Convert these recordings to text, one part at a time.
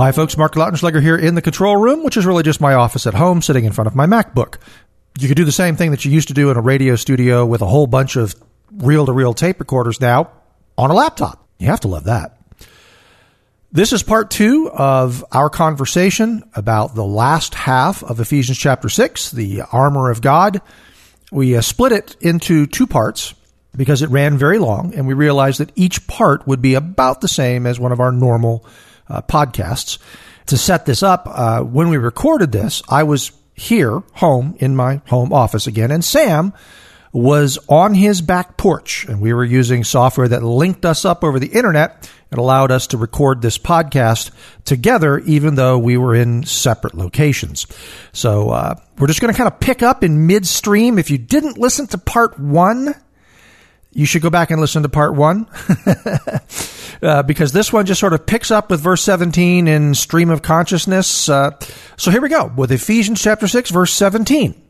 Hi, folks. Mark Lautenschlager here in the control room, which is really just my office at home sitting in front of my MacBook. You could do the same thing that you used to do in a radio studio with a whole bunch of reel to reel tape recorders now on a laptop. You have to love that. This is part two of our conversation about the last half of Ephesians chapter 6, the armor of God. We uh, split it into two parts because it ran very long, and we realized that each part would be about the same as one of our normal uh, podcasts. To set this up, uh, when we recorded this, I was here, home, in my home office again, and Sam was on his back porch, and we were using software that linked us up over the internet and allowed us to record this podcast together, even though we were in separate locations. So uh, we're just going to kind of pick up in midstream. If you didn't listen to part one, you should go back and listen to part one. uh, because this one just sort of picks up with verse 17 in stream of consciousness. Uh, so here we go with Ephesians chapter 6, verse 17.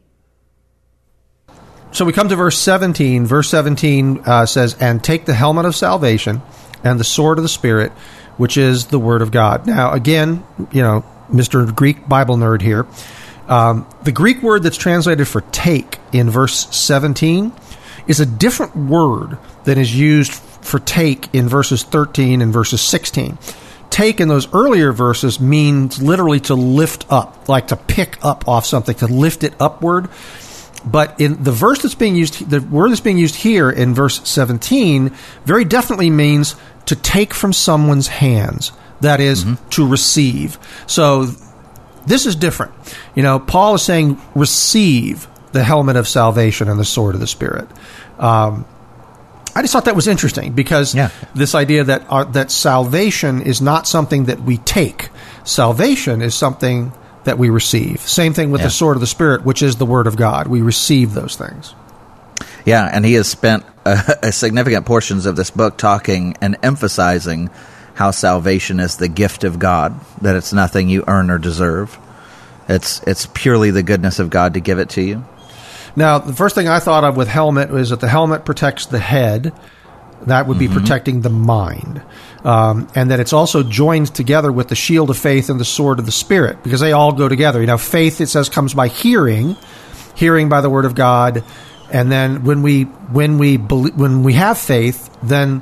So we come to verse 17. Verse 17 uh, says, And take the helmet of salvation and the sword of the Spirit, which is the Word of God. Now, again, you know, Mr. Greek Bible nerd here. Um, the Greek word that's translated for take in verse 17 is a different word than is used for take in verses 13 and verses 16. Take in those earlier verses means literally to lift up, like to pick up off something, to lift it upward. But in the verse that's being used, the word that's being used here in verse 17 very definitely means to take from someone's hands. That is, mm-hmm. to receive. So this is different. You know, Paul is saying, receive the helmet of salvation and the sword of the Spirit. Um, I just thought that was interesting because yeah. this idea that our, that salvation is not something that we take. Salvation is something that we receive. Same thing with yeah. the sword of the Spirit, which is the Word of God. We receive those things. Yeah, and he has spent a, a significant portions of this book talking and emphasizing how salvation is the gift of God, that it's nothing you earn or deserve. It's it's purely the goodness of God to give it to you. Now, the first thing I thought of with helmet is that the helmet protects the head. That would be mm-hmm. protecting the mind. Um, and that it's also joined together with the shield of faith and the sword of the spirit because they all go together. You know, faith, it says, comes by hearing, hearing by the word of God. And then when we, when we, believe, when we have faith, then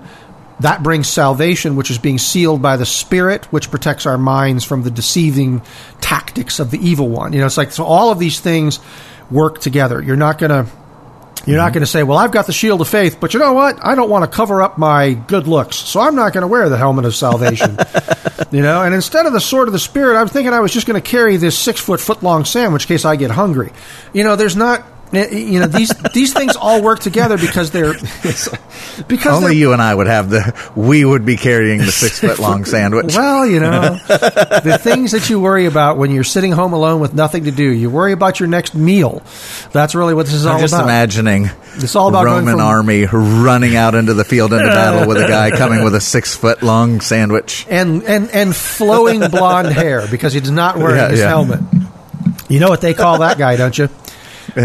that brings salvation, which is being sealed by the Spirit, which protects our minds from the deceiving tactics of the evil one. You know, it's like so all of these things work together. You're not going to you're mm-hmm. not going to say, "Well, I've got the shield of faith, but you know what? I don't want to cover up my good looks, so I'm not going to wear the helmet of salvation." you know, and instead of the sword of the spirit, I'm thinking I was just going to carry this six foot foot long sandwich in case I get hungry. You know, there's not Eh, you know these these things all work together because they're because only they're, you and I would have the we would be carrying the six foot long sandwich. Well, you know the things that you worry about when you're sitting home alone with nothing to do. You worry about your next meal. That's really what this is I'm all just about. imagining it's all about Roman from, army running out into the field into battle with a guy coming with a six foot long sandwich and and and flowing blonde hair because he's not wearing yeah, his yeah. helmet. You know what they call that guy, don't you?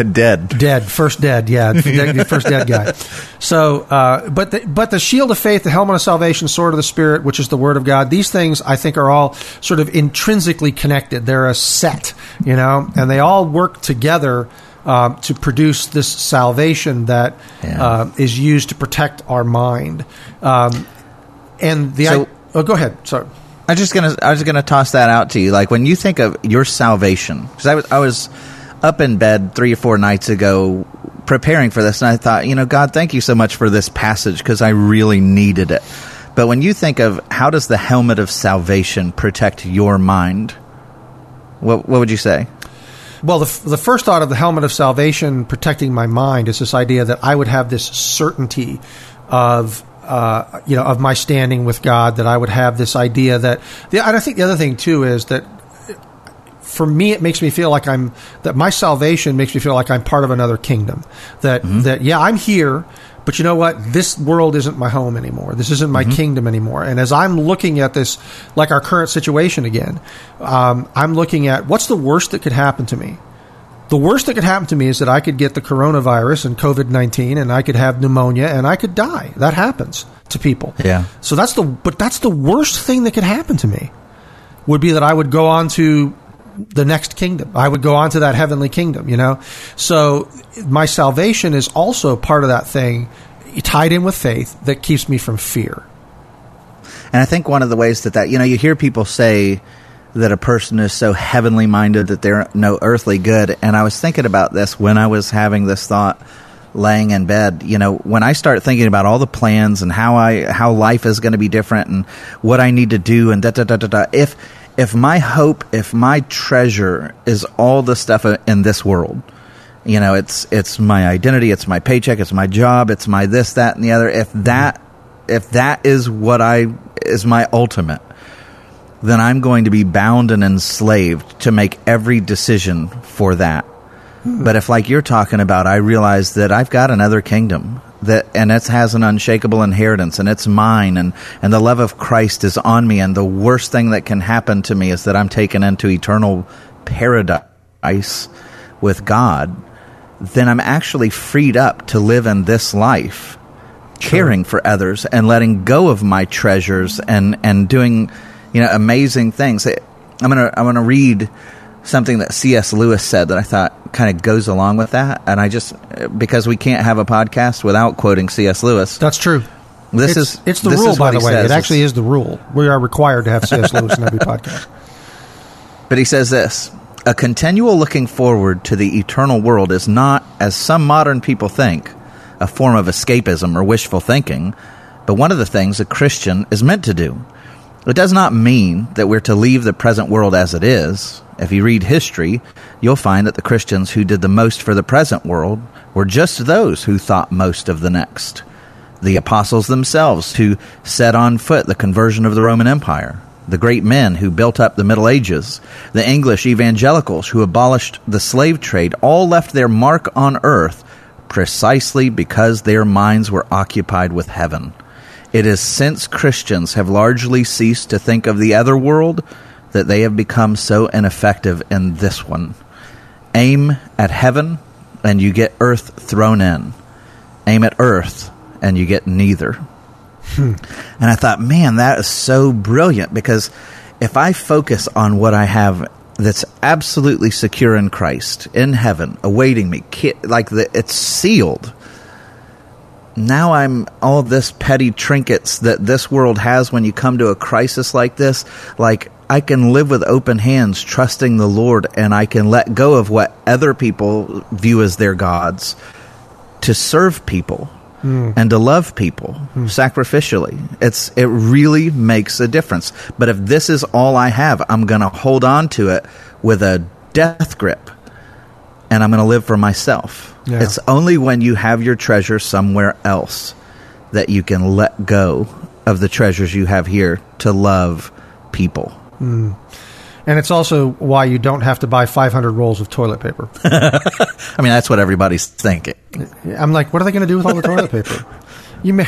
Dead. Dead. First dead. Yeah. first dead guy. So, uh, but the, but the shield of faith, the helmet of salvation, sword of the spirit, which is the word of God. These things I think are all sort of intrinsically connected. They're a set, you know, and they all work together. Uh, to produce this salvation that yeah. uh, is used to protect our mind, um, and the so, I, oh, go ahead. Sorry. I just gonna I was gonna toss that out to you. Like when you think of your salvation, because I was I was up in bed three or four nights ago preparing for this, and I thought, you know, God, thank you so much for this passage because I really needed it. But when you think of how does the helmet of salvation protect your mind, what, what would you say? Well, the, the first thought of the helmet of salvation protecting my mind is this idea that I would have this certainty of uh, you know, of my standing with God, that I would have this idea that. The, and I think the other thing too is that for me, it makes me feel like I'm that my salvation makes me feel like I'm part of another kingdom. That that yeah, I'm here, but you know what? This world isn't my home anymore. This isn't my kingdom anymore. And as I'm looking at this, like our current situation again, um, I'm looking at what's the worst that could happen to me. The worst that could happen to me is that I could get the coronavirus and COVID nineteen, and I could have pneumonia, and I could die. That happens to people. Yeah. So that's the but that's the worst thing that could happen to me. Would be that I would go on to the next kingdom. I would go on to that heavenly kingdom. You know. So my salvation is also part of that thing, tied in with faith that keeps me from fear. And I think one of the ways that that, you know, you hear people say that a person is so heavenly minded that they're no earthly good. And I was thinking about this when I was having this thought laying in bed. You know, when I start thinking about all the plans and how I, how life is going to be different and what I need to do and da da da da da. If, if my hope, if my treasure is all the stuff in this world, you know, it's, it's my identity, it's my paycheck, it's my job, it's my this, that, and the other. If that, if that is what I is my ultimate, then I'm going to be bound and enslaved to make every decision for that. Hmm. But if, like you're talking about, I realize that I've got another kingdom that, and it has an unshakable inheritance, and it's mine, and and the love of Christ is on me, and the worst thing that can happen to me is that I'm taken into eternal paradise with God. Then I'm actually freed up to live in this life caring for others and letting go of my treasures and and doing you know amazing things i'm gonna i'm gonna read something that cs lewis said that i thought kind of goes along with that and i just because we can't have a podcast without quoting cs lewis That's true. this it's, is it's the rule, by the way. says. It actually is the rule. We are required to have C.S. Lewis in every podcast. But he says this a continual looking forward to the eternal world is not, as some modern people think, a form of escapism or wishful thinking, but one of the things a Christian is meant to do. It does not mean that we're to leave the present world as it is. If you read history, you'll find that the Christians who did the most for the present world were just those who thought most of the next. The apostles themselves who set on foot the conversion of the Roman Empire, the great men who built up the Middle Ages, the English evangelicals who abolished the slave trade, all left their mark on earth precisely because their minds were occupied with heaven. It is since Christians have largely ceased to think of the other world that they have become so ineffective in this one. Aim at heaven, and you get earth thrown in. Aim at earth, and you get neither. Hmm. And I thought, man, that is so brilliant because if I focus on what I have that's absolutely secure in Christ, in heaven, awaiting me, like the, it's sealed. Now I'm all this petty trinkets that this world has when you come to a crisis like this. Like I can live with open hands, trusting the Lord, and I can let go of what other people view as their gods to serve people hmm. and to love people hmm. sacrificially. It's it really makes a difference. But if this is all I have, I'm going to hold on to it with a death grip and I'm going to live for myself. Yeah. It's only when you have your treasure somewhere else that you can let go of the treasures you have here to love people. Hmm. And it's also why you don't have to buy 500 rolls of toilet paper. I mean, that's what everybody's thinking. I'm like, what are they going to do with all the toilet paper? You may,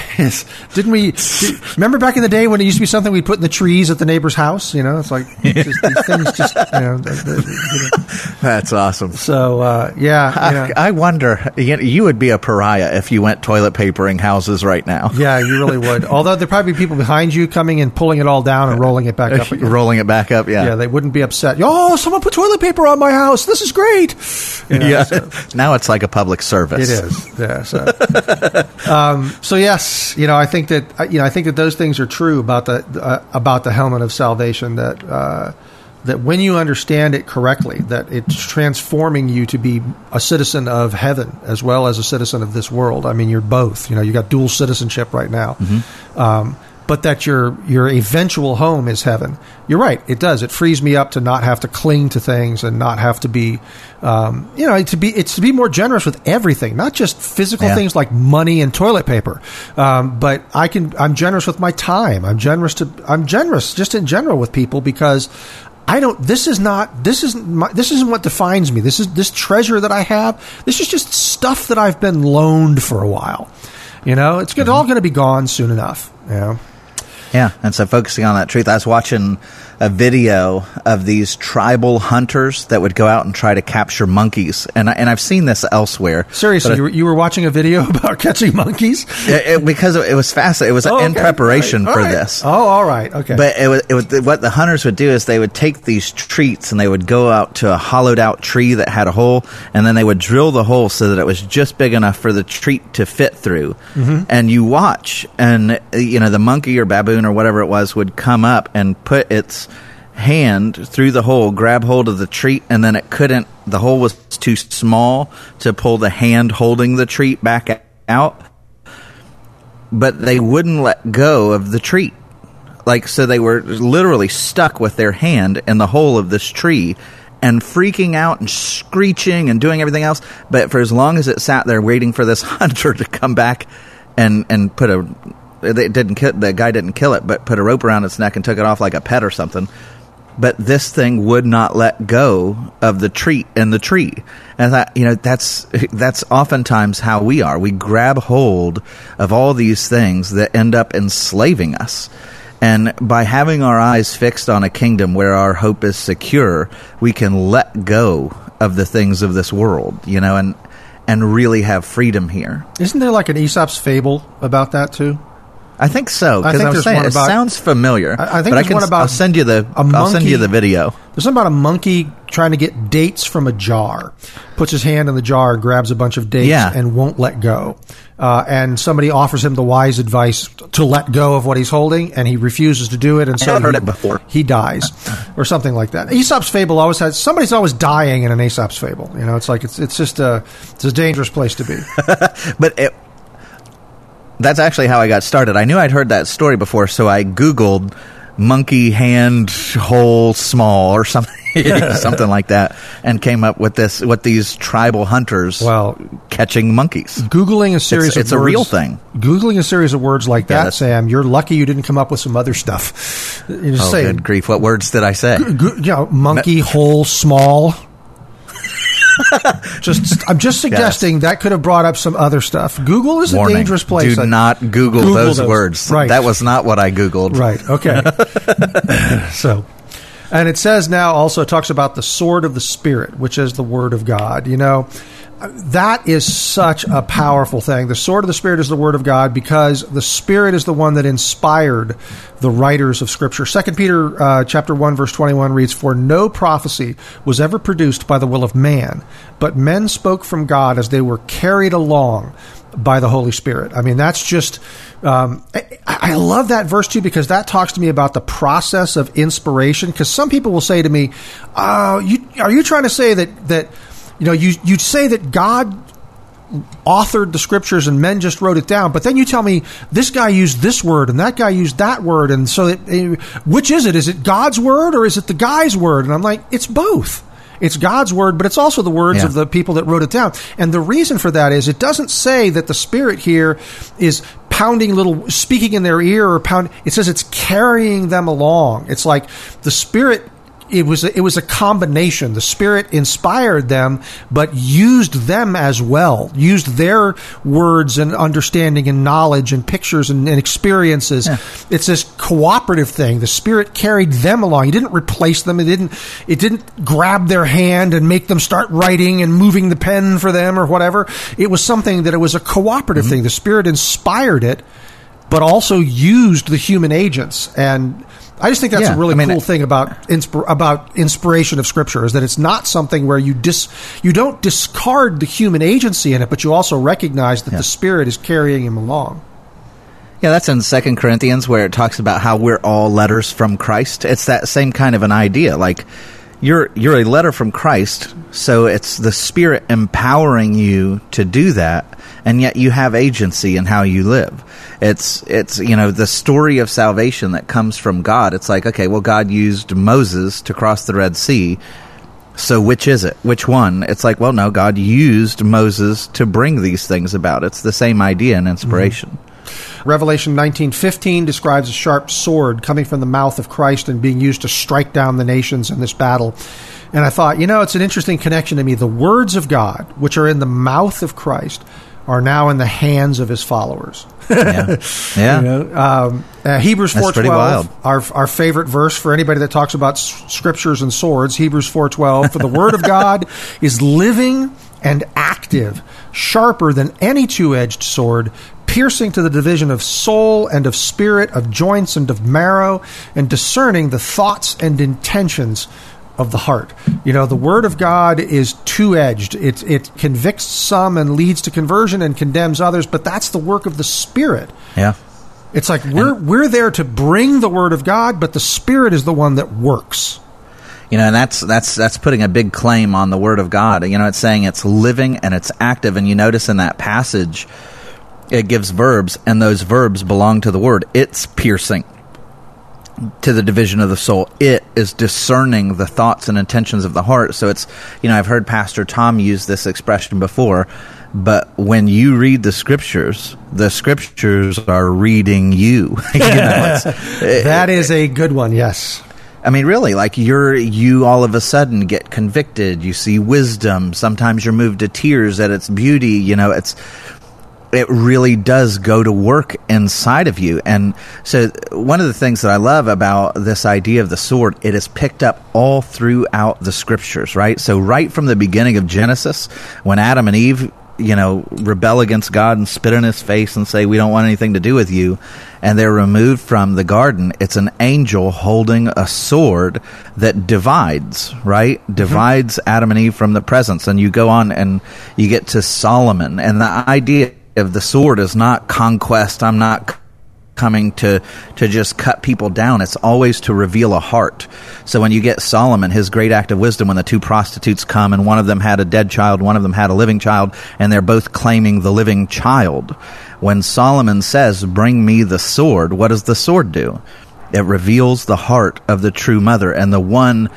didn't we? did- remember back in the day when it used to be something we put in the trees at the neighbor's house? You know, it's like it's just, these things just you know. they- they- you know. That's awesome. So uh, yeah, you know, I, I wonder, you you would be a pariah if you went toilet papering houses right now. yeah, you really would. Although there'd probably be people behind you coming and pulling it all down and rolling it back up again. Rolling it back up, yeah. Yeah, they wouldn't be upset. Oh, someone put toilet paper on my house. This is great. You know, Yeah. so- now it's like a public service. It is. Yeah. So, um, so yes, you know, I think that uh, you know, I think that those things are true about the uh, about the helmet of salvation. That uh, that when you understand it correctly, that it's transforming you to be a citizen of heaven as well as a citizen of this world. I mean, you're both. You know, you got dual citizenship right now. Um, but that your your eventual home is heaven. You're right. It does. It frees me up to not have to cling to things and not have to be, um, you know, to be it's to be more generous with everything, not just physical Yeah. things like money and toilet paper, um, but I can. I'm generous with my time. I'm generous to. I'm generous just in general with people because. I don't. This is not. This isn't. My, this isn't what defines me. This is this treasure that I have. This is just stuff that I've been loaned for a while. You know, it's good, all going to be gone soon enough. You know, Yeah, and so focusing on that truth, I was watching a video of these tribal hunters that would go out and try to capture monkeys, and I, and I've seen this elsewhere. seriously, you were, you were watching a video about catching monkeys it, it- because it was fascinating. It was Oh, in okay. preparation All for right. this. Oh, all right. Okay. But it was, it was what the hunters would do is they would take these treats and they would go out to a hollowed out tree that had a hole, and then they would drill the hole so that it was just big enough for the treat to fit through. Mm-hmm. And you watch, and you know the monkey or baboon or whatever it was would come up and put its hand through the hole, grab hold of the treat, and then it couldn't. The hole was too small to pull the hand holding the treat back out but they wouldn't let go of the treat. Like, so they were literally stuck with their hand in the hole of this tree and freaking out and screeching and doing everything else. But for as long as it sat there waiting for this hunter to come back and, and put a, they didn't kill, the guy didn't kill it, but put a rope around its neck and took it off like a pet or something. But this thing would not let go of the treat and the tree. And thought, you know, that's, that's oftentimes how we are. We grab hold of all these things that end up enslaving us. And by having our eyes fixed on a kingdom where our hope is secure, we can let go of the things of this world, you know, and, and really have freedom here. Isn't there like an Aesop's fable about that too? I think so because think I, was saying it about- sounds familiar. I- I think but there's I can, one about I'll send you the a I'll send you the video. There's something about a monkey trying to get dates from a jar, puts his hand in the jar, grabs a bunch of dates, Yeah. and won't let go. Uh, and somebody offers him the wise advice to let go of what he's holding, and he refuses to do it, and so heard he, it before. he dies, or something like that. Aesop's fable always has somebody's always dying in an Aesop's fable. You know, it's like it's it's just a it's a dangerous place to be. But it, that's actually how I got started. I knew I'd heard that story before, so I Googled monkey hand hole small or something, something like that, and came up with this, with these tribal hunters Well, catching monkeys. Googling a series It's- of it's a real thing. Googling a series of words like Yeah, that, Sam, you're lucky you didn't come up with some other stuff. You just Oh, say, good grief! What words did I say? go- you know, monkey hole small. just, I'm just suggesting that could have brought up some other stuff. Google is Warning. a dangerous place. Do I- not Google, Google those, those. words. Right. That was not what I Googled. Right. Okay. so, and it says now also it talks about the sword of the spirit, which is the word of God. You know, that is such a powerful thing. The sword of the spirit is the word of God because the spirit is the one that inspired the writers of scripture. Second Peter uh, chapter 1 verse 21 reads for no prophecy was ever produced by the will of man, but men spoke from God as they were carried along by the Holy Spirit. I mean, that's just. Um, I, I love that verse too because that talks to me about the process of inspiration. Because some people will say to me, "Oh, you are you trying to say that that you know you you say that God authored the scriptures and men just wrote it down, but then you tell me this guy used this word and that guy used that word, and so it, eh, which is it? Is it God's word or is it the guy's word?" And I'm like, "It's both." It's God's word, but it's also the words Yeah. of the people that wrote it down. And the reason for that is it doesn't say that the Spirit here is pounding little, speaking in their ear or pound. It says it's carrying them along. It's like the Spirit. It was a, it was a combination. The Spirit inspired them, but used them as well. Used their words and understanding and knowledge and pictures and, and experiences. It's this cooperative thing. The Spirit carried them along. He didn't replace them. It didn't. It didn't grab their hand and make them start writing and moving the pen for them or whatever. It was something that it was a cooperative mm-hmm. thing. The Spirit inspired it, but also used the human agents. And I just think that's Yeah, a really I mean, cool it- thing about insp- about inspiration of Scripture is that it's not something where you dis you don't discard the human agency in it, but you also recognize that the Spirit is carrying him along. Yeah, that's in Second Corinthians where it talks about how we're all letters from Christ. It's that same kind of an idea. Like you're you're a letter from Christ, so it's the Spirit empowering you to do that, and yet you have agency in how you live. It's it's you know the story of salvation that comes from God. It's like okay, well, God used Moses to cross the Red Sea. So which is it? Which one? It's like, well, no, God used Moses to bring these things about. It's the same idea and inspiration. Mm-hmm. Revelation 19:15 describes a sharp sword coming from the mouth of Christ and being used to strike down the nations in this battle. And I thought, you know, it's an interesting connection to me. The words of God, which are in the mouth of Christ, are now in the hands of his followers. yeah, yeah. You know, um, uh, Hebrews four twelve, our our favorite verse for anybody that talks about s- scriptures and swords. Hebrews four twelve. For the word of God is living and active, sharper than any two edged sword, piercing to the division of soul and of spirit, of joints and of marrow, and discerning the thoughts and intentions of the heart. You know, the word of God is two edged. It it convicts some and leads to conversion and condemns others, but that's the work of the Spirit. Yeah. It's like we're and, we're there to bring the word of God, but the Spirit is the one that works. You know, and that's that's that's putting a big claim on the word of God. You know, it's saying it's living and it's active, and you notice in that passage it gives verbs, and those verbs belong to the word. It's piercing to the division of the soul. It is discerning the thoughts and intentions of the heart. So it's, you know, I've heard Pastor Tom use this expression before, but when you read the scriptures, the scriptures are reading you. you know, that is a good one, yes. I mean, really, like you're you all of a sudden get convicted. You see wisdom. Sometimes you're moved to tears at its beauty. You know, it's it really does go to work inside of you. And so, one of the things that I love about this idea of the sword, it is picked up all throughout the scriptures, right? So, right from the beginning of Genesis, when Adam and Eve, you know, rebel against God and spit in his face and say, We don't want anything to do with you, and they're removed from the garden, it's an angel holding a sword that divides, right? Mm-hmm. Divides Adam and Eve from the presence. And you go on and you get to Solomon, and the idea of the sword is not conquest. I'm not coming to to just cut people down. It's always to reveal a heart. So when you get Solomon, his great act of wisdom, when the two prostitutes come and one of them had a dead child, one of them had a living child, and they're both claiming the living child. When Solomon says, "Bring me the sword," what does the sword do? It reveals the heart of the true mother, and the one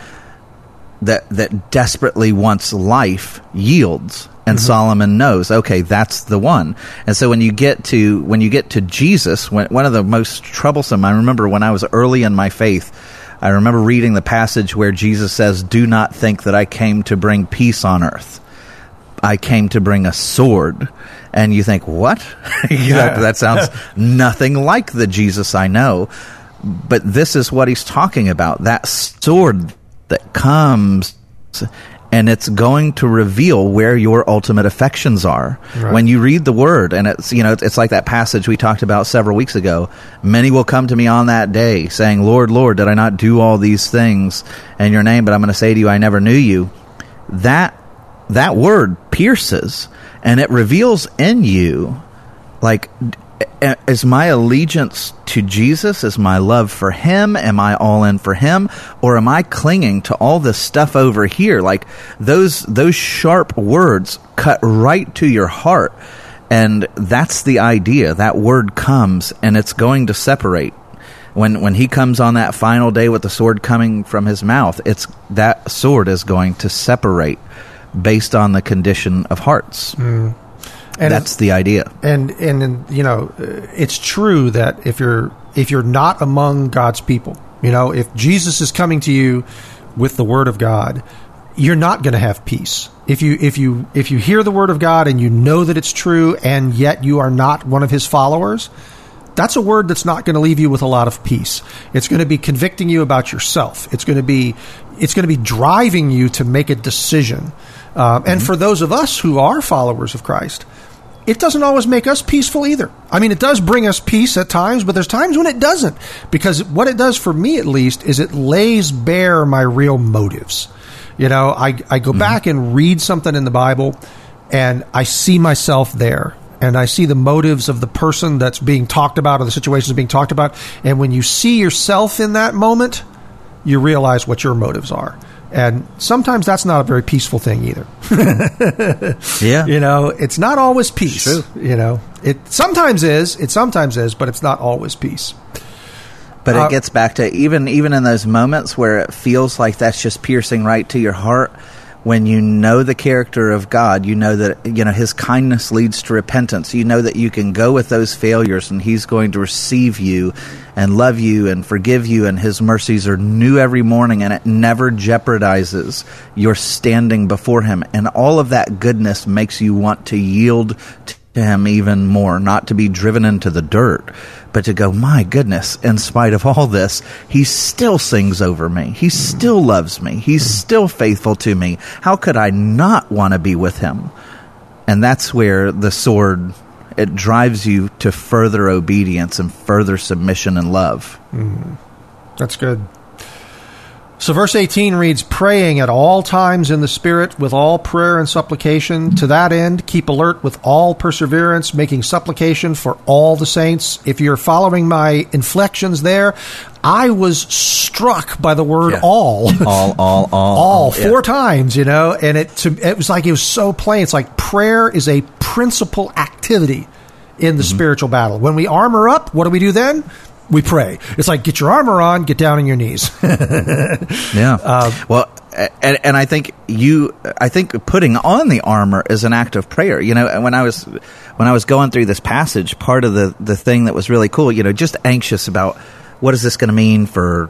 that that desperately wants life yields and mm-hmm. Solomon knows okay that's the one. And so when you get to when you get to Jesus when, one of the most troublesome I remember when I was early in my faith I remember reading the passage where Jesus says do not think that I came to bring peace on earth. I came to bring a sword. And you think what? That sounds nothing like the Jesus I know. But this is what he's talking about that sword that comes and it's going to reveal where your ultimate affections are. Right. when you read the word and it's you know it's like that passage we talked about several weeks ago. Many will come to me on that day saying lord lord did i not do all these things in your name? But i'm going to say to you i never knew you. That that word pierces and it reveals in you like is my allegiance to Jesus? Is my love for Him? Am I all in for Him, or am I clinging to all this stuff over here? Like those those sharp words cut right to your heart, and that's the idea. That word comes, and it's going to separate. When when He comes on that final day with the sword coming from His mouth, it's that sword is going to separate based on the condition of hearts. Mm. And that's the idea. And, and and you know, it's true that if you're if you're not among God's people, you know, if Jesus is coming to you with the word of God, you're not going to have peace. If you if you if you hear the word of God and you know that it's true and yet you are not one of his followers, that's a word that's not going to leave you with a lot of peace. It's going to be convicting you about yourself. It's going to be it's going to be driving you to make a decision. Uh, mm-hmm. And for those of us who are followers of Christ, it doesn't always make us peaceful either. I mean, it does bring us peace at times, but there's times when it doesn't. Because what it does for me, at least, is it lays bare my real motives. You know, I, I go mm-hmm. back and read something in the Bible, and I see myself there. And I see the motives of the person that's being talked about or the situation is being talked about. And when you see yourself in that moment, you realize what your motives are. And sometimes that's not a very peaceful thing either. yeah. You know, it's not always peace. True. You know, it sometimes is, it sometimes is, but it's not always peace. But Uh, it gets back to even even in those moments where it feels like that's just piercing right to your heart. When you know the character of God, you know that you know His kindness leads to repentance. You know that you can go with those failures, and He's going to receive you, and love you, and forgive you, and His mercies are new every morning, and it never jeopardizes your standing before Him. And all of that goodness makes you want to yield to To him even more, not to be driven into the dirt, but to go, my goodness, in spite of all this, he still sings over me. He still loves me. He's still faithful to me. How could I not want to be with him? And that's where the sword it drives you to further obedience and further submission and love. Mm-hmm. That's good. So, verse 18 reads, Praying at all times in the Spirit with all prayer and supplication. To that end, keep alert with all perseverance, making supplication for all the saints. If you're following my inflections there, I was struck by the word Yeah. all. All, all, all, all yeah. four times, you know, and it to, it was like it was so plain. It's like prayer is a principal activity in the mm-hmm. spiritual battle. When we armor up, what do we do then? We pray. It's like get your armor on, get down on your knees. Yeah. Um, well, and, and I think you, I think putting on the armor is an act of prayer. You know, and when I was when I was going through this passage, part of the the thing that was really cool, you know, just anxious about what is this going to mean for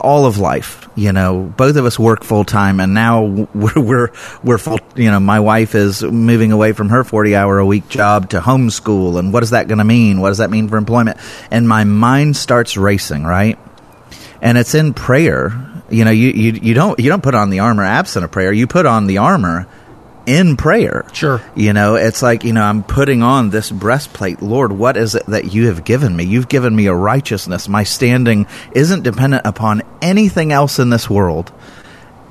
all of life. You know, both of us work full time, and now we're we're we're full. You know, my wife is moving away from her forty hour a week job to homeschool, and what is that going to mean? What does that mean for employment? And my mind starts racing, right? and it's in prayer. You know, you, you you don't you don't put on the armor absent of prayer. You put on the armor in prayer. Sure. You know, it's like you know I'm putting on this breastplate. Lord, what is it that you have given me? You've given me a righteousness. My standing isn't dependent upon anything else in this world.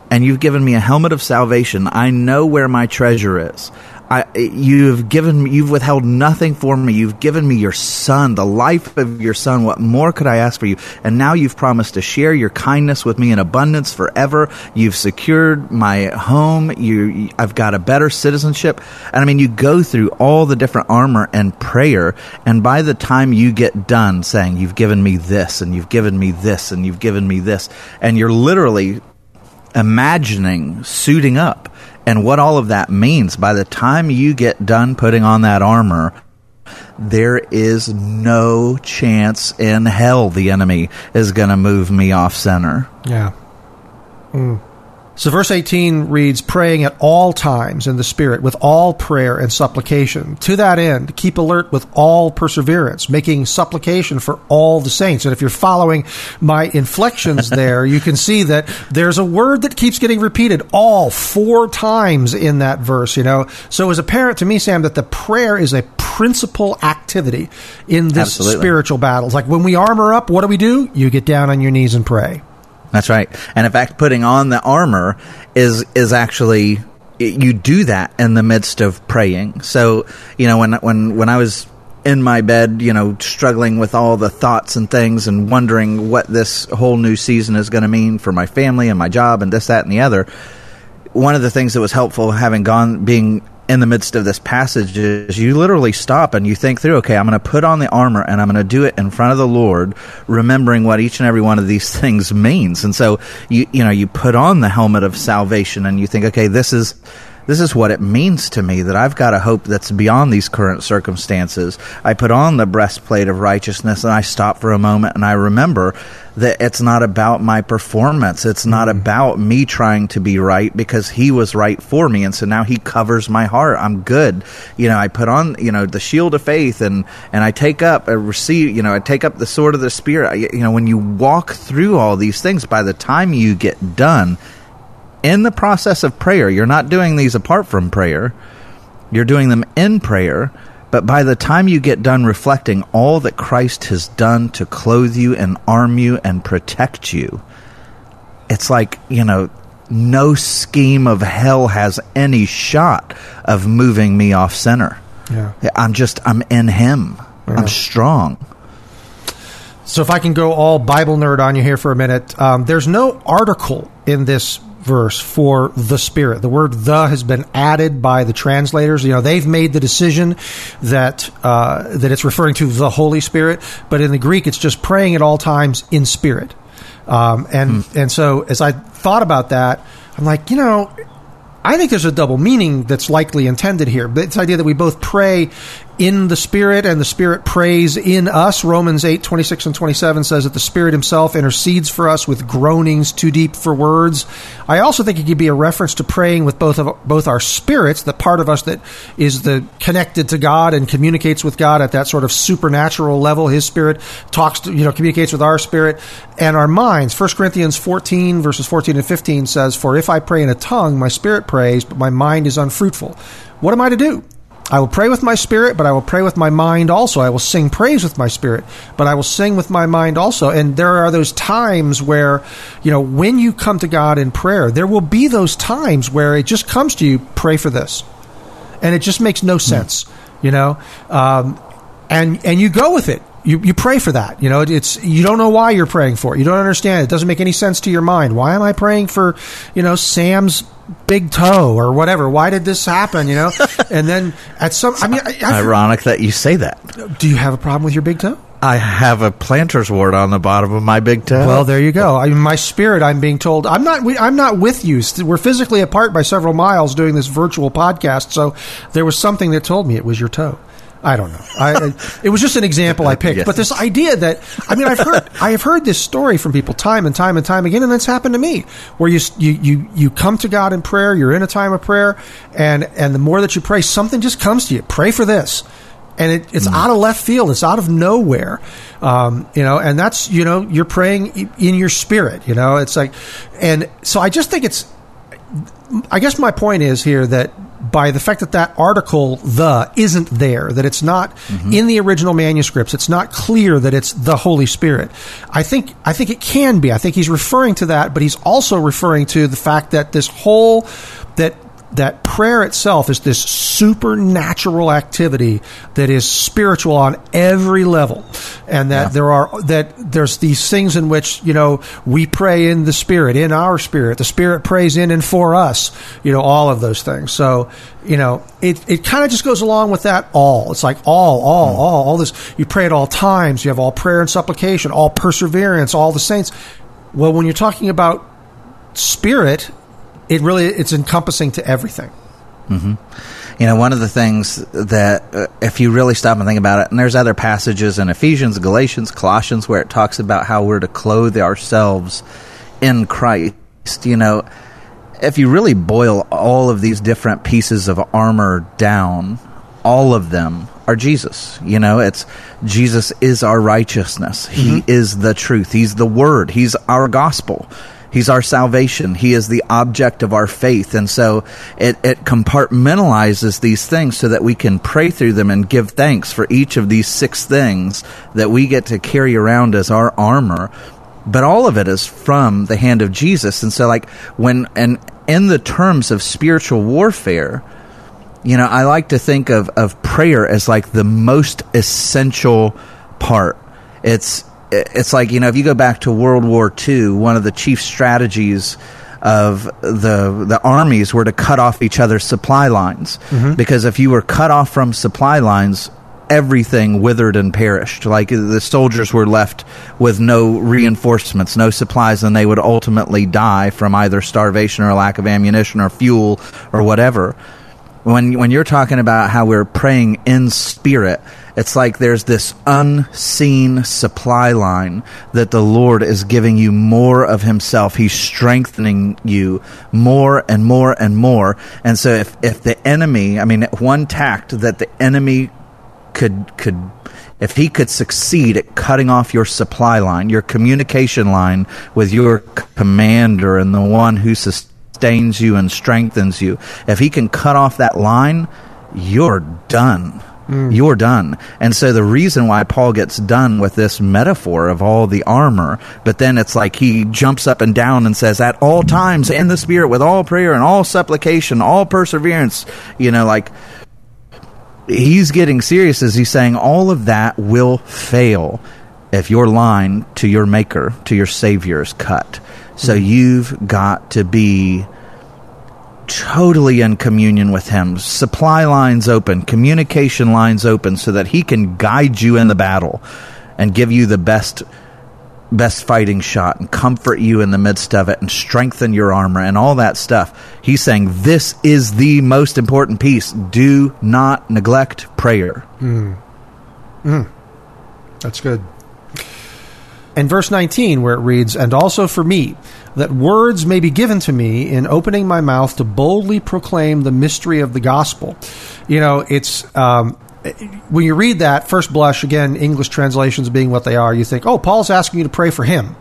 And you've given me a helmet of salvation. I know where my treasure is. I, you've given you've withheld nothing for me. You've given me your son, the life of your son. What more could I ask for you? And now you've promised to share your kindness with me in abundance forever. You've secured my home. You, I've got a better citizenship. And I mean, you go through all the different armor and prayer. And by the time you get done saying, you've given me this and you've given me this and you've given me this, and you're literally imagining suiting up and what all of that means by the time you get done putting on that armor there is no chance in hell the enemy is going to move me off center Yeah. Mm. So, verse 18 reads, Praying at all times in the Spirit with all prayer and supplication. To that end, keep alert with all perseverance, making supplication for all the saints. And if you're following my inflections there, you can see that there's a word that keeps getting repeated all four times in that verse, you know. So, it was apparent to me, Sam, that the prayer is a principal activity in this Absolutely. spiritual battle. It's like when we armor up, what do we do? You get down on your knees and pray. That's right. And in fact, putting on the armor is is actually you do that in the midst of praying. So you know when when when I was in my bed, you know, struggling with all the thoughts and things and wondering what this whole new season is going to mean for my family and my job and this, that, and the other. One of the things that was helpful having gone, being in the midst of this passage is you literally stop and you think through, okay, I'm going to put on the armor and I'm going to do it in front of the Lord, remembering what each and every one of these things means. And so you, you know, you put on the helmet of salvation and you think, okay, this is, this is what it means to me that I've got a hope that's beyond these current circumstances. I put on the breastplate of righteousness and I stop for a moment and I remember that it's not about my performance. It's not mm-hmm. about me trying to be right because he was right for me. And so now he covers my heart. I'm good. You know, I put on, you know, the shield of faith and, and I take up, I receive, you know, I take up the sword of the spirit. I, you know, when you walk through all these things, by the time you get done, in the process of prayer, you're not doing these apart from prayer, you're doing them in prayer. But by the time you get done reflecting all that Christ has done to clothe you and arm you and protect you, it's like, you know, no scheme of hell has any shot of moving me off center. Yeah. I'm just, I'm in Him. Yeah. I'm strong. So if I can go all Bible nerd on you here for a minute, um, there's no article in this verse for the Spirit. The word "the" has been added by the translators. You know, they've made the decision that uh, that it's referring to the Holy Spirit, but in the Greek, it's just praying at all times in spirit. Um, and hmm. and so as I thought about that, I'm like, you know, I think there's a double meaning that's likely intended here. But it's the idea that we both pray in the Spirit and the Spirit prays in us. Romans 8, 26 and 27 says that the Spirit Himself intercedes for us with groanings too deep for words. I also think it could be a reference to praying with both of both our spirits, the part of us that is the connected to God and communicates with God at that sort of supernatural level. His Spirit talks to, you know, communicates with our spirit and our minds. 1 Corinthians 14, verses 14 and 15 says, For if I pray in a tongue, my spirit prays, but my mind is unfruitful. What am I to do? I will pray with my spirit, but I will pray with my mind also. I will sing praise with my spirit, but I will sing with my mind also. And there are those times where, you know, when you come to God in prayer, there will be those times where it just comes to you, pray for this. And it just makes no sense, you know? Um, and, and you go with it you, you pray for that. You know, it's you don't know why you're praying for it. You don't understand. It doesn't make any sense to your mind. Why am I praying for, you know, Sam's big toe or whatever? Why did this happen? You know, and then at some, I mean, I, ironic that you say that. Do you have a problem with your big toe? I have a planter's wart on the bottom of my big toe. Well, there you go. I mean, my spirit, I'm being told, I'm not. I'm not with you. We're physically apart by several miles doing this virtual podcast. So there was something that told me it was your toe. I don't know. I, it was just an example I picked, yes. but this idea that I mean, I've heard I have heard this story from people time and time and time again, and that's happened to me. Where you you you you come to God in prayer, you're in a time of prayer, and and the more that you pray, something just comes to you. Pray for this, and it, it's mm. out of left field. It's out of nowhere, um, you know. And that's you know you're praying in your spirit. You know, it's like, and so I just think it's. I guess my point is here that by the fact that that article, the, isn't there, that it's not mm-hmm. in the original manuscripts, it's not clear that it's the Holy Spirit. I think, I think it can be. I think he's referring to that, but he's also referring to the fact that this whole, that that prayer itself is this supernatural activity that is spiritual on every level. And that yeah. there are that there's these things in which you know we pray in the spirit in our spirit. The spirit prays in and for us you know all of those things. So you know it, it kind of just goes along with that all. It's like all all mm. all all this you pray at all times. You have all prayer and supplication all perseverance all the saints. Well when you're talking about spirit it really it's encompassing to everything. Mm-hmm. You know, one of the things that uh, if you really stop and think about it, and there's other passages in Ephesians, Galatians, Colossians where it talks about how we're to clothe ourselves in Christ. You know, if you really boil all of these different pieces of armor down, all of them are Jesus. You know, it's Jesus is our righteousness. Mm-hmm. He is the truth. He's the word. He's our gospel. He's our salvation. He is the object of our faith. And so it, it compartmentalizes these things so that we can pray through them and give thanks for each of these six things that we get to carry around as our armor. But all of it is from the hand of Jesus. And so like when, and in the terms of spiritual warfare, you know, I like to think of, of prayer as like the most essential part. It's it's like you know if you go back to World War II, one of the chief strategies of the the armies were to cut off each other's supply lines. Mm-hmm. because if you were cut off from supply lines everything withered and perished. Like the soldiers were left with no reinforcements no supplies and they would ultimately die from either starvation or lack of ammunition or fuel or whatever. When when you're talking about how we're praying in spirit it's like there's this unseen supply line that the Lord is giving you more of Himself. He's strengthening you more and more and more. And so, if, if the enemy, I mean, one tact that the enemy could could if he could succeed at cutting off your supply line, your communication line with your commander and the one who sustains you and strengthens you, if he can cut off that line, you're done mm. you're done. And so the reason why Paul gets done with this metaphor of all the armor, but then it's like he jumps up and down and says, at all times in the Spirit, with all prayer and all supplication, all perseverance, you know, like he's getting serious as he's saying all of that will fail if your line to your maker, to your savior is cut. So mm-hmm. you've got to be totally in communion with him. Supply lines open, communication lines open so that he can guide you in the battle and give you the best best fighting shot and comfort you in the midst of it and strengthen your armor and all that stuff. He's saying this is the most important piece. Do not neglect prayer. Mm. Mm. That's good. And verse 19, where it reads, And also for me, that words may be given to me in opening my mouth to boldly proclaim the mystery of the gospel. You know, it's. Um, when you read that, first blush, again, English translations being what they are, you think, oh, Paul's asking you to pray for him.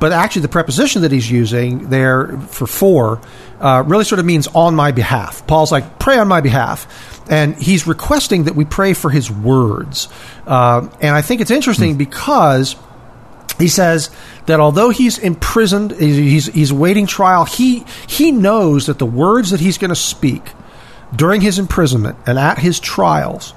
But actually, the preposition that he's using there for for uh, really sort of means on my behalf. Paul's like, pray on my behalf. And he's requesting that we pray for his words. Uh, and I think it's interesting hmm. because he says that although he's imprisoned, he's, he's waiting trial, he, he knows that the words that he's going to speak during his imprisonment and at his trials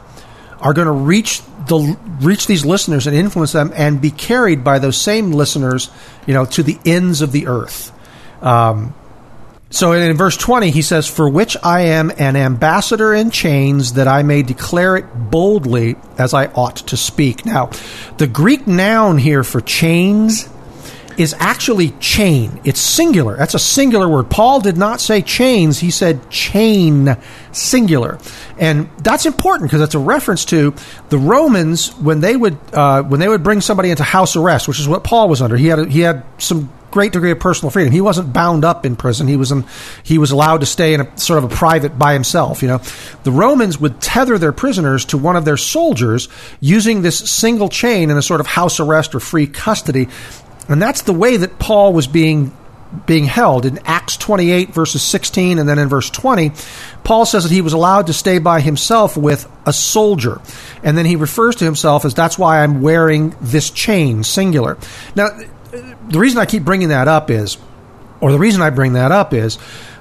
are going to reach the reach these listeners and influence them and be carried by those same listeners, you know, to the ends of the earth. Um, so in verse 20, he says, For which I am an ambassador in chains, that I may declare it boldly as I ought to speak. Now, the Greek noun here for chains is actually chain. It's singular. That's a singular word. Paul did not say chains, he said chain, singular. And that's important because that's a reference to the Romans when they would uh, when they would bring somebody into house arrest, which is what Paul was under. He had a, he had some great degree of personal freedom. He wasn't bound up in prison. He was in, he was allowed to stay in a sort of a private by himself. You know, the Romans would tether their prisoners to one of their soldiers using this single chain in a sort of house arrest or free custody, and that's the way that Paul was being being held in Acts 28 verses 16 and then in verse 20 Paul says that he was allowed to stay by himself with a soldier and then he refers to himself as that's why I'm wearing this chain singular now the reason I keep bringing that up is, or the reason I bring that up is,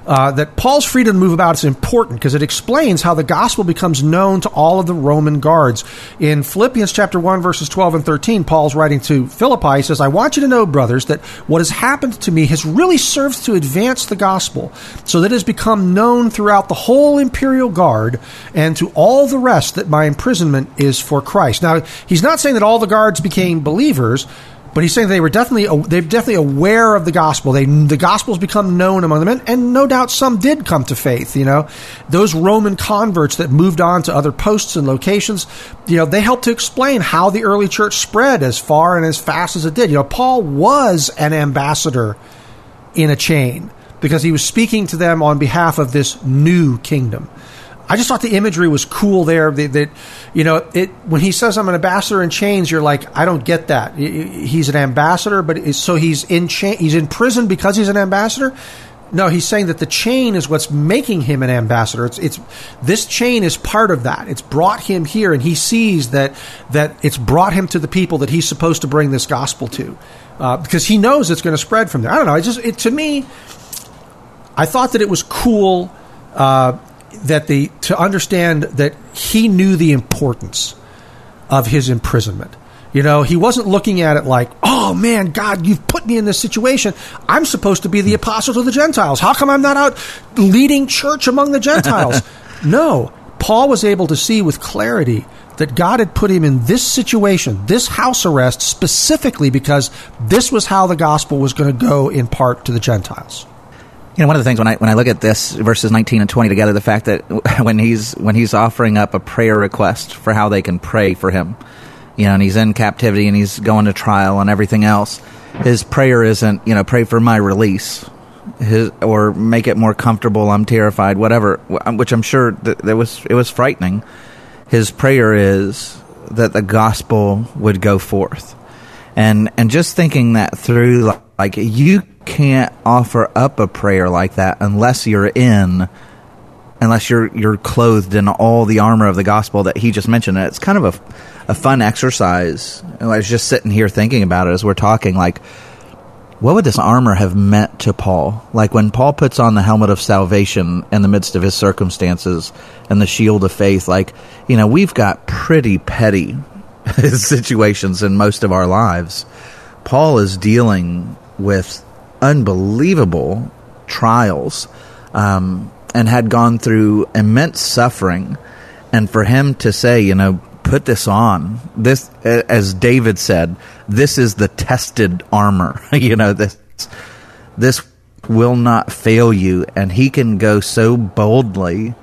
uh, that Paul's freedom to move about is important because it explains how the gospel becomes known to all of the Roman guards. In Philippians chapter 1, verses 12 and 13, Paul's writing to Philippi, he says, I want you to know, brothers, that what has happened to me has really served to advance the gospel, so that it has become known throughout the whole imperial guard and to all the rest that my imprisonment is for Christ. Now, he's not saying that all the guards became believers, but he's saying they were definitely they're definitely aware of the gospel. They the gospel's become known among them, and, and, no doubt some did come to faith. You know, those Roman converts that moved on to other posts and locations. You know, they helped to explain how the early church spread as far and as fast as it did. You know, Paul was an ambassador in a chain because he was speaking to them on behalf of this new kingdom. I just thought the imagery was cool there. That, you know, it when he says I'm an ambassador in chains, you're like, I don't get that. He's an ambassador, but so he's in cha- he's in prison because he's an ambassador. No, he's saying that the chain is what's making him an ambassador. It's, it's this chain is part of that. It's brought him here, and he sees that that it's brought him to the people that he's supposed to bring this gospel to, uh, because he knows it's going to spread from there. I don't know. It just it, to me, I thought that it was cool uh, that the to understand that he knew the importance of his imprisonment. You know, he wasn't looking at it like, "Oh man, God, you've put me in this situation. I'm supposed to be the apostle to the Gentiles. How come I'm not out leading church among the Gentiles?" no, Paul was able to see with clarity that God had put him in this situation, this house arrest specifically because this was how the gospel was going to go in part to the Gentiles you know, one of the things when I when I look at this verses 19 and 20 together, the fact that when he's when he's offering up a prayer request for how they can pray for him, you know, and he's in captivity and he's going to trial and everything else, his prayer isn't, you know, pray for my release, his or make it more comfortable. I'm terrified, whatever. Which I'm sure that, was it was frightening. His prayer is that the gospel would go forth, and and just thinking that through, like you can't offer up a prayer like that unless you're in unless you're you're clothed in all the armor of the gospel that he just mentioned. And it's kind of a, a fun exercise. I was just sitting here thinking about it as we're talking, like, what would this armor have meant to Paul? Like when Paul puts on the helmet of salvation in the midst of his circumstances and the shield of faith, like, you know, we've got pretty petty situations in most of our lives. Paul is dealing with unbelievable trials um, and had gone through immense suffering. And for him to say, you know, put this on, this, as David said, this is the tested armor. you know, this, this will not fail you. And he can go so boldly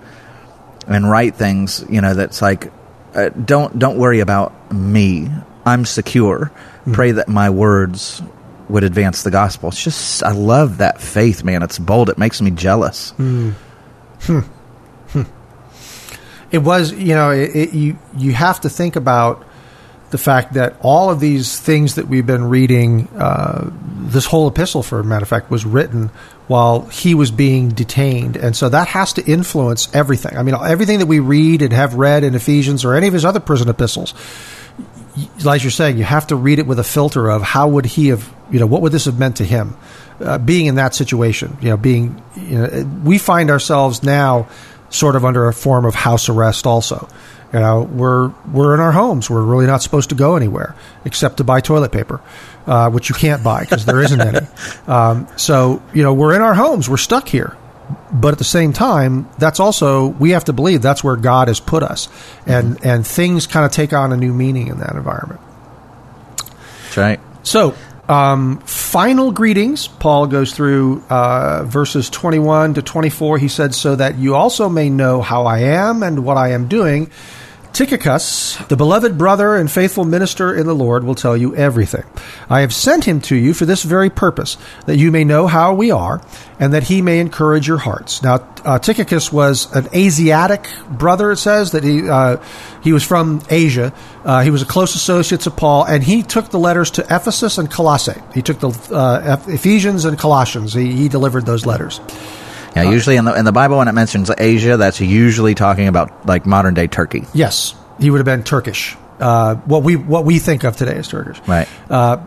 and write things, you know, that's like, uh, don't don't worry about me. I'm secure. Mm-hmm. Pray that my words would advance the gospel. It's just I love that faith, man. It's bold. It makes me jealous. Mm. Hmm. Hmm. It was, you know, it, it, you you have to think about the fact that all of these things that we've been reading, uh, this whole epistle, for a matter of fact, was written while he was being detained. And so that has to influence everything. I mean, everything that we read and have read in Ephesians or any of his other prison epistles, as you're saying, you have to read it with a filter of how would he have, you know, what would this have meant to him? Uh, being in that situation, you know, being, you know, we find ourselves now sort of under a form of house arrest also. You know, we're we're in our homes. We're really not supposed to go anywhere except to buy toilet paper, uh, which you can't buy because there isn't any. Um, so you know, we're in our homes. We're stuck here. But at the same time, that's also we have to believe that's where God has put us, and mm-hmm. and things kind of take on a new meaning in that environment. That's right. So um, final greetings. Paul goes through uh, verses 21 to 24. He said, So that you also may know how I am and what I am doing. Tychicus, the beloved brother and faithful minister in the Lord, will tell you everything. I have sent him to you for this very purpose, that you may know how we are, and that he may encourage your hearts. Now, uh, Tychicus was an Asiatic brother. It says that he uh, he was from Asia. Uh, he was a close associate of Paul, and he took the letters to Ephesus and Colossae. He took the uh, Ephesians and Colossians. He, he delivered those letters. Yeah, usually in the in the Bible when it mentions Asia, that's usually talking about like modern day Turkey. Yes, he would have been Turkish. Uh, what we what we think of today as Turkish. Right. Uh,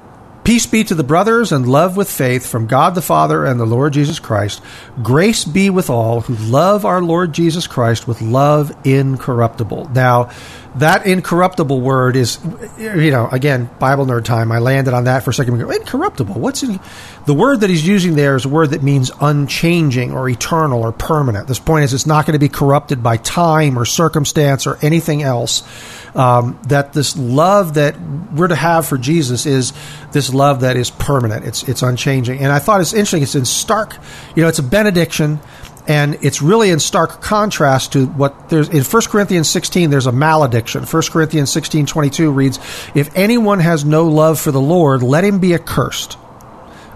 Peace be to the brothers and love with faith from God the Father and the Lord Jesus Christ. Grace be with all who love our Lord Jesus Christ with love incorruptible. Now, that incorruptible word is, you know, again, Bible nerd time. I landed on that for a second. Incorruptible. What's in, the word that he's using there is a word that means unchanging or eternal or permanent. This point is it's not going to be corrupted by time or circumstance or anything else. Um, that this love that we're to have for Jesus is this love that is permanent. It's it's unchanging. And I thought it's interesting. It's in stark. You know, it's a benediction and it's really in stark contrast to what there's in 1 Corinthians 16 there's a malediction. 1 Corinthians 16 22 reads if anyone has no love for the Lord let him be accursed.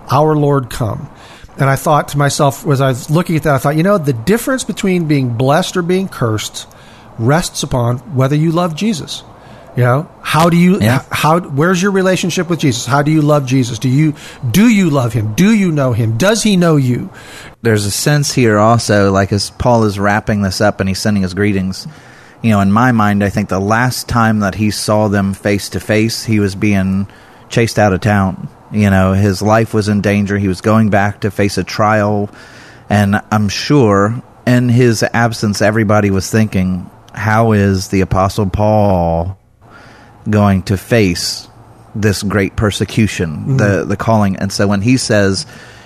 Our Lord come. And I thought to myself as I was looking at that I thought you know the difference between being blessed or being cursed rests upon whether you love Jesus. You know, how do you yeah. how where's your relationship with Jesus? How do you love Jesus? Do you do you love him? Do you know him? Does he know you? There's a sense here also like as Paul is wrapping this up and he's sending his greetings. You know, in my mind, I think the last time that he saw them face to face, he was being chased out of town. You know, his life was in danger. He was going back to face a trial, and I'm sure in his absence everybody was thinking, how is the apostle Paul going to face this great persecution, mm-hmm. the the calling. And so when he says,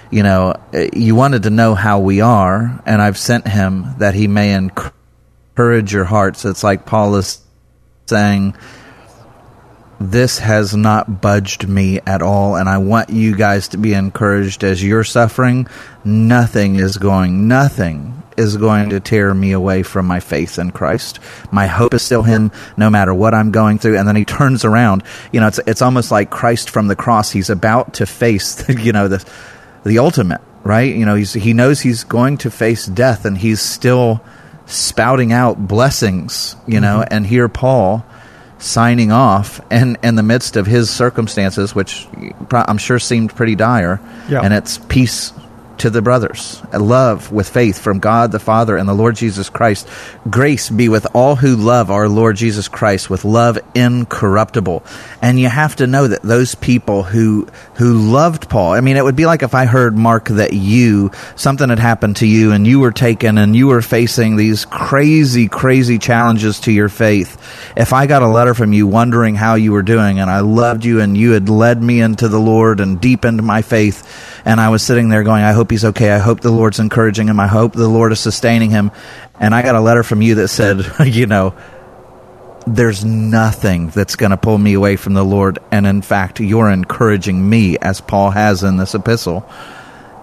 you know, you wanted to know how we are, and I've sent him that he may encourage your hearts. It's like Paul is saying, this has not budged me at all, and I want you guys to be encouraged as you're suffering. Nothing is going, nothing is going to tear me away from my faith in Christ. My hope is still Him, no matter what I'm going through. And then He turns around. You know, it's it's almost like Christ from the cross. He's about to face, you know, the the ultimate, right? You know, he's he knows he's going to face death, and he's still spouting out blessings. You know, mm-hmm. and here Paul signing off and in the midst of his circumstances which i'm sure seemed pretty dire yeah. and it's peace to the brothers. Love with faith from God the Father and the Lord Jesus Christ. Grace be with all who love our Lord Jesus Christ with love incorruptible. And you have to know that those people who who loved Paul, I mean it would be like if I heard Mark that you something had happened to you and you were taken and you were facing these crazy crazy challenges to your faith. If I got a letter from you wondering how you were doing and I loved you and you had led me into the Lord and deepened my faith and I was sitting there going, I hope he's okay. I hope the Lord's encouraging him. I hope the Lord is sustaining him. And I got a letter from you that said, you know, there's nothing that's going to pull me away from the Lord. And in fact, you're encouraging me, as Paul has in this epistle.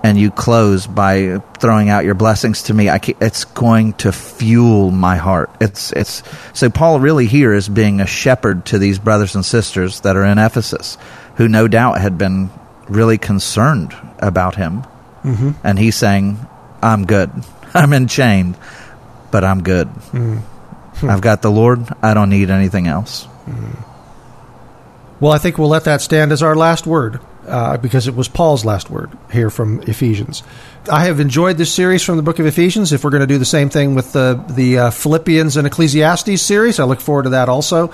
And you close by throwing out your blessings to me. it's going to fuel my heart. It's it's so Paul really here is being a shepherd to these brothers and sisters that are in Ephesus, who no doubt had been really concerned about him. Mm-hmm. And he's saying, I'm good. I'm enchained, but I'm good. Mm-hmm. I've got the Lord. I don't need anything else. Well, I think we'll let that stand as our last word uh, because it was Paul's last word here from Ephesians. I have enjoyed this series from the book of Ephesians. If we're going to do the same thing with the, the uh, Philippians and Ecclesiastes series, I look forward to that also.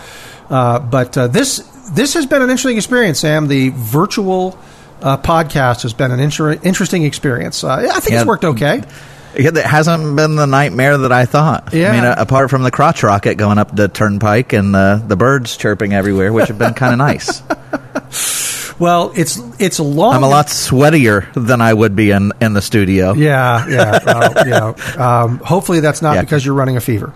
Uh, but uh, this, this has been an interesting experience, Sam. The virtual uh, podcast has been an inter- interesting experience. Uh, I think yeah, it's worked okay. It hasn't been the nightmare that I thought. Yeah. I mean, uh, apart from the crotch rocket going up the turnpike and the the birds chirping everywhere, which have been kind of nice. Well, it's it's a long. I'm a lot sweatier than I would be in in the studio. Yeah, yeah, uh, yeah. Um, hopefully, that's not yeah. because you're running a fever.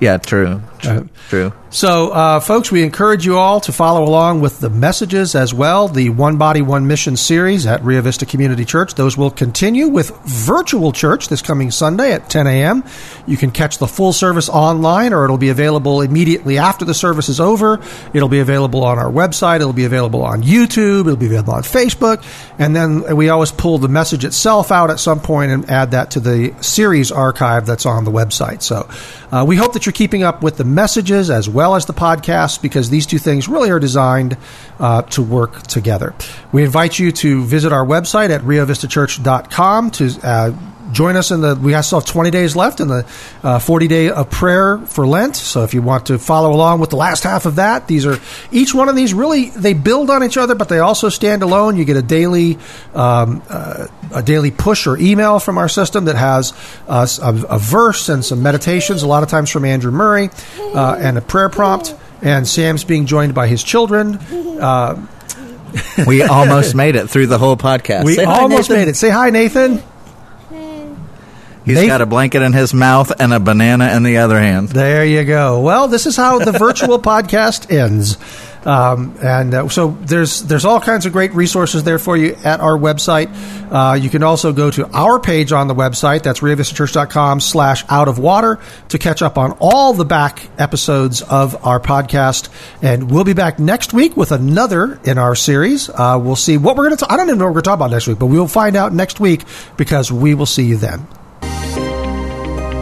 Yeah, true. Uh, true. So, uh, folks, we encourage you all to follow along with the messages as well. The One Body, One Mission series at Rio Vista Community Church. Those will continue with virtual church this coming Sunday at 10 a.m. You can catch the full service online, or it'll be available immediately after the service is over. It'll be available on our website. It'll be available on YouTube. It'll be available on Facebook. And then we always pull the message itself out at some point and add that to the series archive that's on the website. So, uh, we hope that you're keeping up with the messages as well as the podcast because these two things really are designed uh, to work together. We invite you to visit our website at riovistachurch.com to uh, join us in the we still have 20 days left in the uh, 40 day of prayer for lent so if you want to follow along with the last half of that these are each one of these really they build on each other but they also stand alone you get a daily um, uh, a daily push or email from our system that has uh, a, a, verse and some meditations a lot of times from andrew murray uh, and a prayer prompt and sam's being joined by his children uh, we almost made it through the whole podcast. We almost made it. Say hi, Nathan. He's Nathan, got a blanket in his mouth and a banana in the other hand. There you go. Well, this is how the virtual podcast ends. Um, and uh, so there's there's all kinds of great resources there for you at our website. Uh, you can also go to our page on the website. That's riovistachurch.com slash out of water to catch up on all the back episodes of our podcast. And we'll be back next week with another in our series. Uh, we'll see what we're going to. I don't even know what we're going to talk about next week, but we'll find out next week because we will see you then.